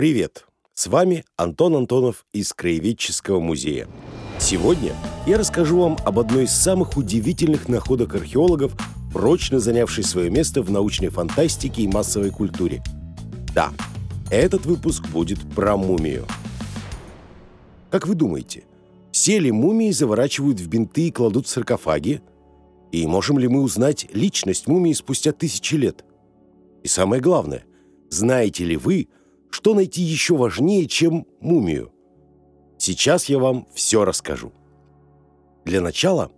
Привет! С вами Антон Антонов из Краеведческого музея. Сегодня я расскажу вам об одной из самых удивительных находок археологов, прочно занявшей свое место в научной фантастике и массовой культуре. Да, этот выпуск будет про мумию. Как вы думаете, все ли мумии заворачивают в бинты и кладут в саркофаги? И можем ли мы узнать личность мумии спустя тысячи лет? И самое главное, знаете ли вы, что найти еще важнее, чем мумию? Сейчас я вам все расскажу. Для начала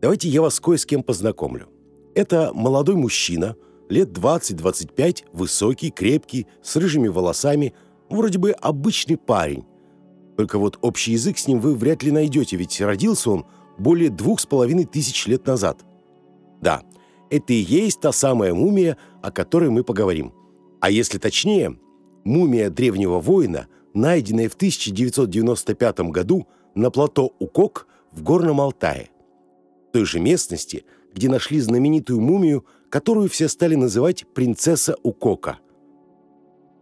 давайте я вас кое с кем познакомлю. Это молодой мужчина, лет 20-25, высокий, крепкий, с рыжими волосами, вроде бы обычный парень. Только вот общий язык с ним вы вряд ли найдете, ведь родился он более двух с половиной тысяч лет назад. Да, это и есть та самая мумия, о которой мы поговорим. А если точнее, мумия древнего воина, найденная в 1995 году на плато Укок в Горном Алтае. Той же местности, где нашли знаменитую мумию, которую все стали называть «принцесса Укока».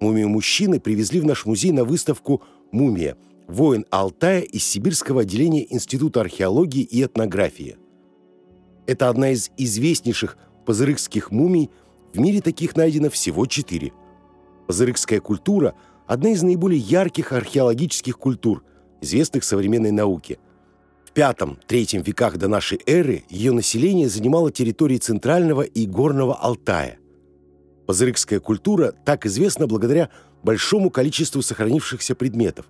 Мумию мужчины привезли в наш музей на выставку «Мумия. Воин Алтая» из Сибирского отделения Института археологии и этнографии. Это одна из известнейших пазырыкских мумий, в мире таких найдено всего четыре – Пазырыкская культура – одна из наиболее ярких археологических культур, известных современной науке. В V-III веках до нашей эры ее население занимало территории Центрального и Горного Алтая. Пазырыкская культура так известна благодаря большому количеству сохранившихся предметов.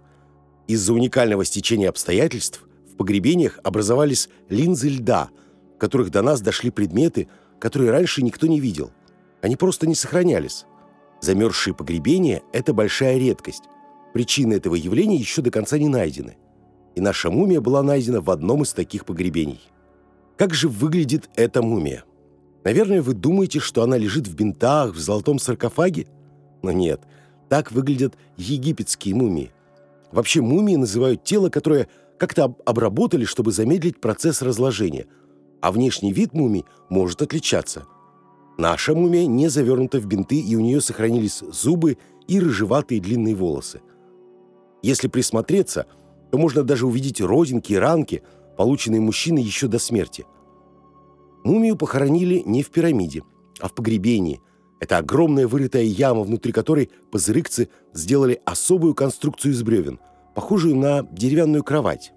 Из-за уникального стечения обстоятельств в погребениях образовались линзы льда, в которых до нас дошли предметы, которые раньше никто не видел. Они просто не сохранялись. Замерзшие погребения – это большая редкость. Причины этого явления еще до конца не найдены. И наша мумия была найдена в одном из таких погребений. Как же выглядит эта мумия? Наверное, вы думаете, что она лежит в бинтах, в золотом саркофаге? Но нет, так выглядят египетские мумии. Вообще мумии называют тело, которое как-то обработали, чтобы замедлить процесс разложения. А внешний вид мумий может отличаться – Наша мумия не завернута в бинты, и у нее сохранились зубы и рыжеватые длинные волосы. Если присмотреться, то можно даже увидеть родинки и ранки, полученные мужчиной еще до смерти. Мумию похоронили не в пирамиде, а в погребении. Это огромная вырытая яма, внутри которой пазырыкцы сделали особую конструкцию из бревен, похожую на деревянную кровать.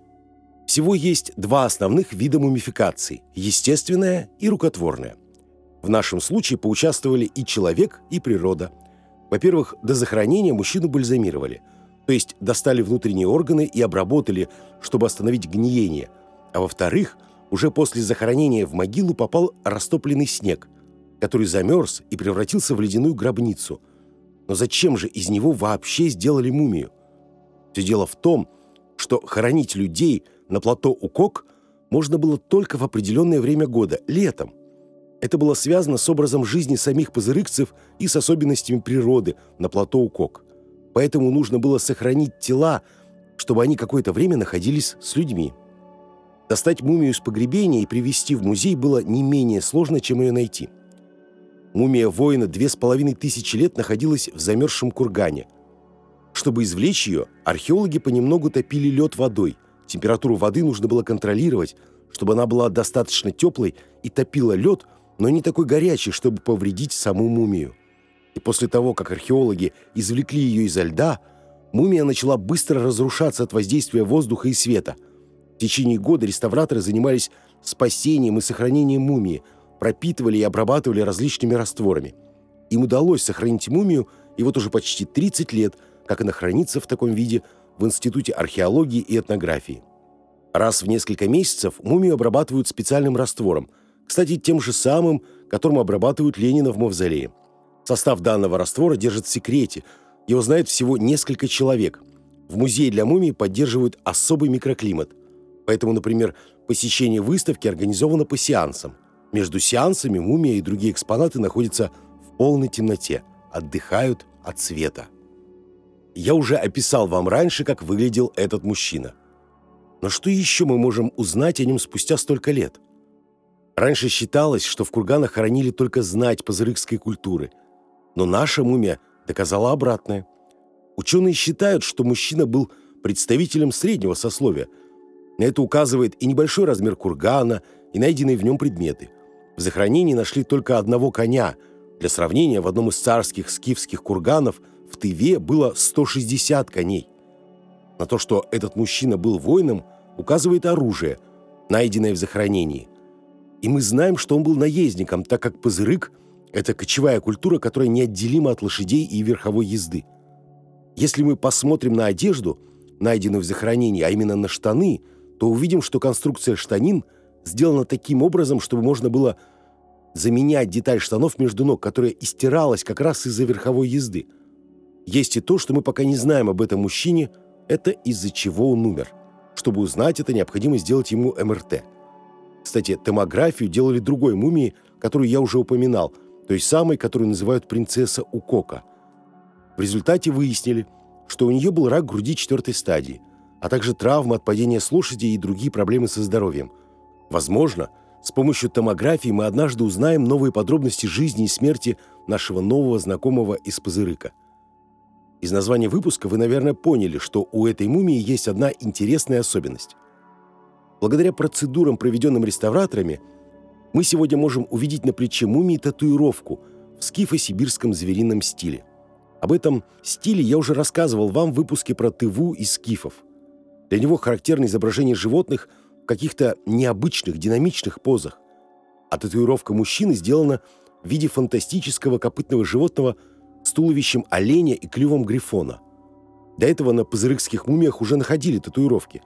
Всего есть два основных вида мумификации – естественная и рукотворная – в нашем случае поучаствовали и человек, и природа. Во-первых, до захоронения мужчину бальзамировали, то есть достали внутренние органы и обработали, чтобы остановить гниение. А во-вторых, уже после захоронения в могилу попал растопленный снег, который замерз и превратился в ледяную гробницу. Но зачем же из него вообще сделали мумию? Все дело в том, что хоронить людей на плато Укок можно было только в определенное время года, летом – это было связано с образом жизни самих пазырыкцев и с особенностями природы на плато Укок. Поэтому нужно было сохранить тела, чтобы они какое-то время находились с людьми. Достать мумию из погребения и привезти в музей было не менее сложно, чем ее найти. Мумия воина две с половиной тысячи лет находилась в замерзшем кургане. Чтобы извлечь ее, археологи понемногу топили лед водой. Температуру воды нужно было контролировать, чтобы она была достаточно теплой и топила лед, но не такой горячий, чтобы повредить саму мумию. И после того, как археологи извлекли ее изо льда, мумия начала быстро разрушаться от воздействия воздуха и света. В течение года реставраторы занимались спасением и сохранением мумии, пропитывали и обрабатывали различными растворами. Им удалось сохранить мумию, и вот уже почти 30 лет, как она хранится в таком виде в Институте археологии и этнографии. Раз в несколько месяцев мумию обрабатывают специальным раствором – кстати, тем же самым, которым обрабатывают Ленина в мавзолее. Состав данного раствора держит в секрете. Его знает всего несколько человек. В музее для мумий поддерживают особый микроклимат. Поэтому, например, посещение выставки организовано по сеансам. Между сеансами мумия и другие экспонаты находятся в полной темноте, отдыхают от света. Я уже описал вам раньше, как выглядел этот мужчина. Но что еще мы можем узнать о нем спустя столько лет? Раньше считалось, что в курганах хоронили только знать пазырыкской культуры. Но наша мумия доказала обратное. Ученые считают, что мужчина был представителем среднего сословия. На это указывает и небольшой размер кургана, и найденные в нем предметы. В захоронении нашли только одного коня. Для сравнения, в одном из царских скифских курганов в Тыве было 160 коней. На то, что этот мужчина был воином, указывает оружие, найденное в захоронении. И мы знаем, что он был наездником, так как Пазырык – это кочевая культура, которая неотделима от лошадей и верховой езды. Если мы посмотрим на одежду, найденную в захоронении, а именно на штаны, то увидим, что конструкция штанин сделана таким образом, чтобы можно было заменять деталь штанов между ног, которая истиралась как раз из-за верховой езды. Есть и то, что мы пока не знаем об этом мужчине, это из-за чего он умер. Чтобы узнать это, необходимо сделать ему МРТ. Кстати, томографию делали другой мумии, которую я уже упоминал, то есть самой, которую называют принцесса Укока – в результате выяснили, что у нее был рак груди четвертой стадии, а также травма от падения с лошади и другие проблемы со здоровьем. Возможно, с помощью томографии мы однажды узнаем новые подробности жизни и смерти нашего нового знакомого из Пазырыка. Из названия выпуска вы, наверное, поняли, что у этой мумии есть одна интересная особенность. Благодаря процедурам, проведенным реставраторами, мы сегодня можем увидеть на плече мумии татуировку в скифо-сибирском зверином стиле – об этом стиле я уже рассказывал вам в выпуске про тыву и скифов. Для него характерно изображение животных в каких-то необычных, динамичных позах. А татуировка мужчины сделана в виде фантастического копытного животного с туловищем оленя и клювом грифона. До этого на пазырыкских мумиях уже находили татуировки.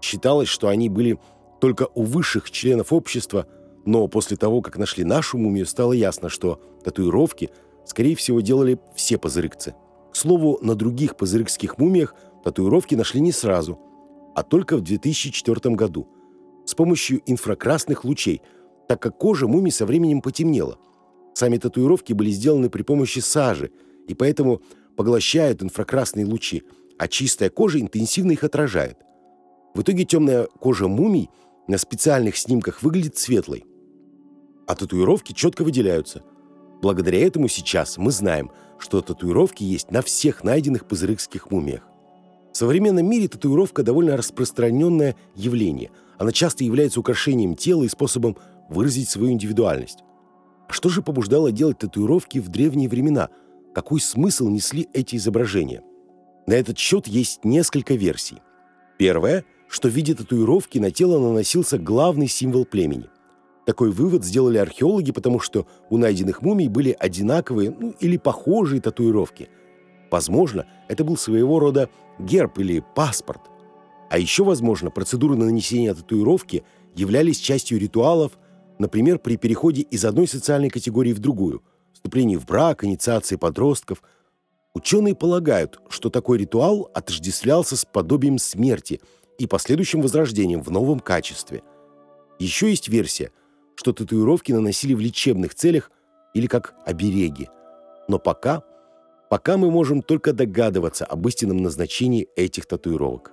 Считалось, что они были только у высших членов общества, но после того, как нашли нашу мумию, стало ясно, что татуировки – скорее всего, делали все пазырыкцы. К слову, на других пазырыкских мумиях татуировки нашли не сразу, а только в 2004 году с помощью инфракрасных лучей, так как кожа мумий со временем потемнела. Сами татуировки были сделаны при помощи сажи, и поэтому поглощают инфракрасные лучи, а чистая кожа интенсивно их отражает. В итоге темная кожа мумий на специальных снимках выглядит светлой, а татуировки четко выделяются – Благодаря этому сейчас мы знаем, что татуировки есть на всех найденных пазырыкских мумиях. В современном мире татуировка довольно распространенное явление. Она часто является украшением тела и способом выразить свою индивидуальность. А что же побуждало делать татуировки в древние времена? Какой смысл несли эти изображения? На этот счет есть несколько версий. Первое, что в виде татуировки на тело наносился главный символ племени. Такой вывод сделали археологи, потому что у найденных мумий были одинаковые ну, или похожие татуировки. Возможно, это был своего рода герб или паспорт. А еще, возможно, процедуры нанесения татуировки являлись частью ритуалов, например, при переходе из одной социальной категории в другую, вступлении в брак, инициации подростков. Ученые полагают, что такой ритуал отождествлялся с подобием смерти и последующим возрождением в новом качестве. Еще есть версия – что татуировки наносили в лечебных целях или как обереги. Но пока, пока мы можем только догадываться об истинном назначении этих татуировок.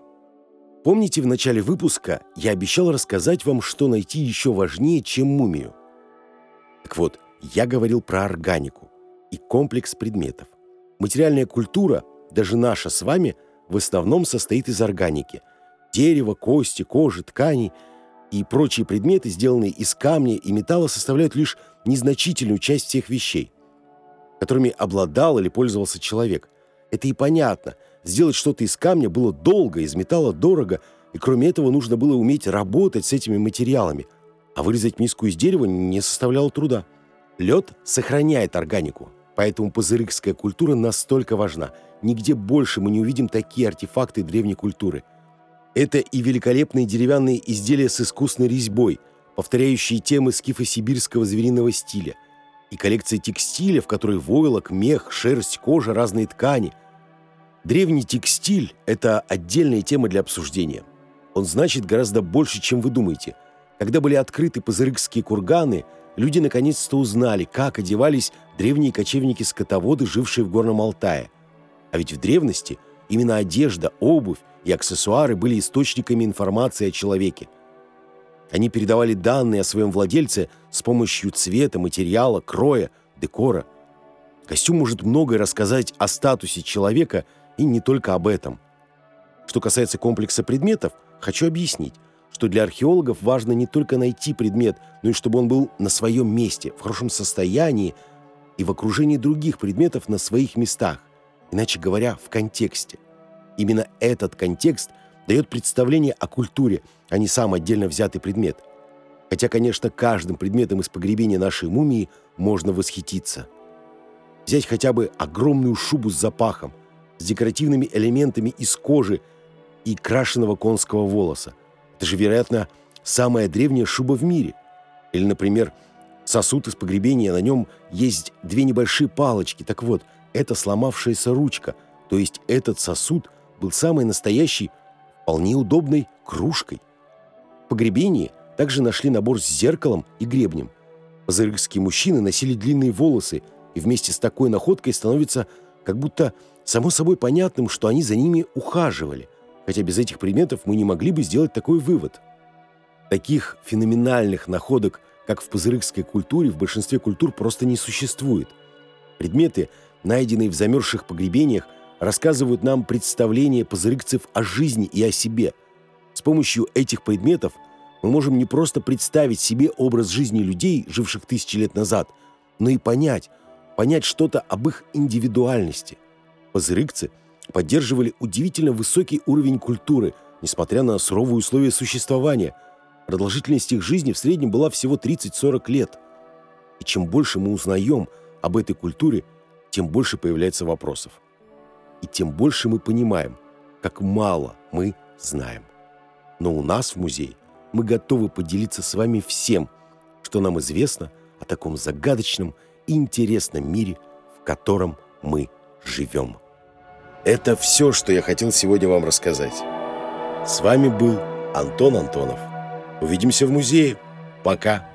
Помните, в начале выпуска я обещал рассказать вам, что найти еще важнее, чем мумию? Так вот, я говорил про органику и комплекс предметов. Материальная культура, даже наша с вами, в основном состоит из органики. Дерева, кости, кожи, тканей – и прочие предметы, сделанные из камня и металла, составляют лишь незначительную часть всех вещей, которыми обладал или пользовался человек. Это и понятно. Сделать что-то из камня было долго, из металла дорого, и кроме этого нужно было уметь работать с этими материалами. А вырезать миску из дерева не составляло труда. Лед сохраняет органику, поэтому пазырыкская культура настолько важна. Нигде больше мы не увидим такие артефакты древней культуры – это и великолепные деревянные изделия с искусной резьбой, повторяющие темы скифо-сибирского звериного стиля, и коллекция текстиля, в которой войлок, мех, шерсть, кожа, разные ткани. Древний текстиль – это отдельная тема для обсуждения. Он значит гораздо больше, чем вы думаете. Когда были открыты пазырыкские курганы, люди наконец-то узнали, как одевались древние кочевники-скотоводы, жившие в Горном Алтае. А ведь в древности именно одежда, обувь и аксессуары были источниками информации о человеке. Они передавали данные о своем владельце с помощью цвета, материала, кроя, декора. Костюм может многое рассказать о статусе человека И не только об этом. Что касается комплекса предметов, хочу объяснить, что для археологов важно не только найти предмет, но и чтобы он был на своем месте, в хорошем состоянии и в окружении других предметов на своих местах, иначе говоря, в контексте. Именно этот контекст дает представление о культуре, а не сам отдельно взятый предмет. Хотя, конечно, каждым предметом из погребения нашей мумии можно восхититься. Взять хотя бы огромную шубу с запахом, с декоративными элементами из кожи и крашеного конского волоса. Это же, вероятно, самая древняя шуба в мире. Или, например, сосуд из погребения, на нем есть две небольшие палочки. Так вот, это сломавшаяся ручка, то есть этот сосуд был самой настоящей, вполне удобной кружкой. В погребении также нашли набор с зеркалом и гребнем. Пазырыкские мужчины носили длинные волосы, и вместе с такой находкой становится как будто само собой понятным, что они за ними ухаживали, хотя без этих предметов мы не могли бы сделать такой вывод. Таких феноменальных находок, как в пазырыкской культуре, в большинстве культур просто не существует. Предметы, найденные в замерзших погребениях, рассказывают нам представление пазырыкцев о жизни и о себе. С помощью этих предметов мы можем не просто представить себе образ жизни людей, живших тысячи лет назад, но и понять, понять что-то об их индивидуальности. Пазырыкцы поддерживали удивительно высокий уровень культуры, несмотря на суровые условия существования. Продолжительность их жизни в среднем была всего 30-40 лет. И чем больше мы узнаем об этой культуре, тем больше появляется вопросов. И тем больше мы понимаем, как мало мы знаем. Но у нас в музее мы готовы поделиться с вами всем, что нам известно о таком загадочном и интересном мире, в котором мы живем. Это все, что я хотел сегодня вам рассказать. С вами был Антон Антонов. Увидимся в музее. Пока.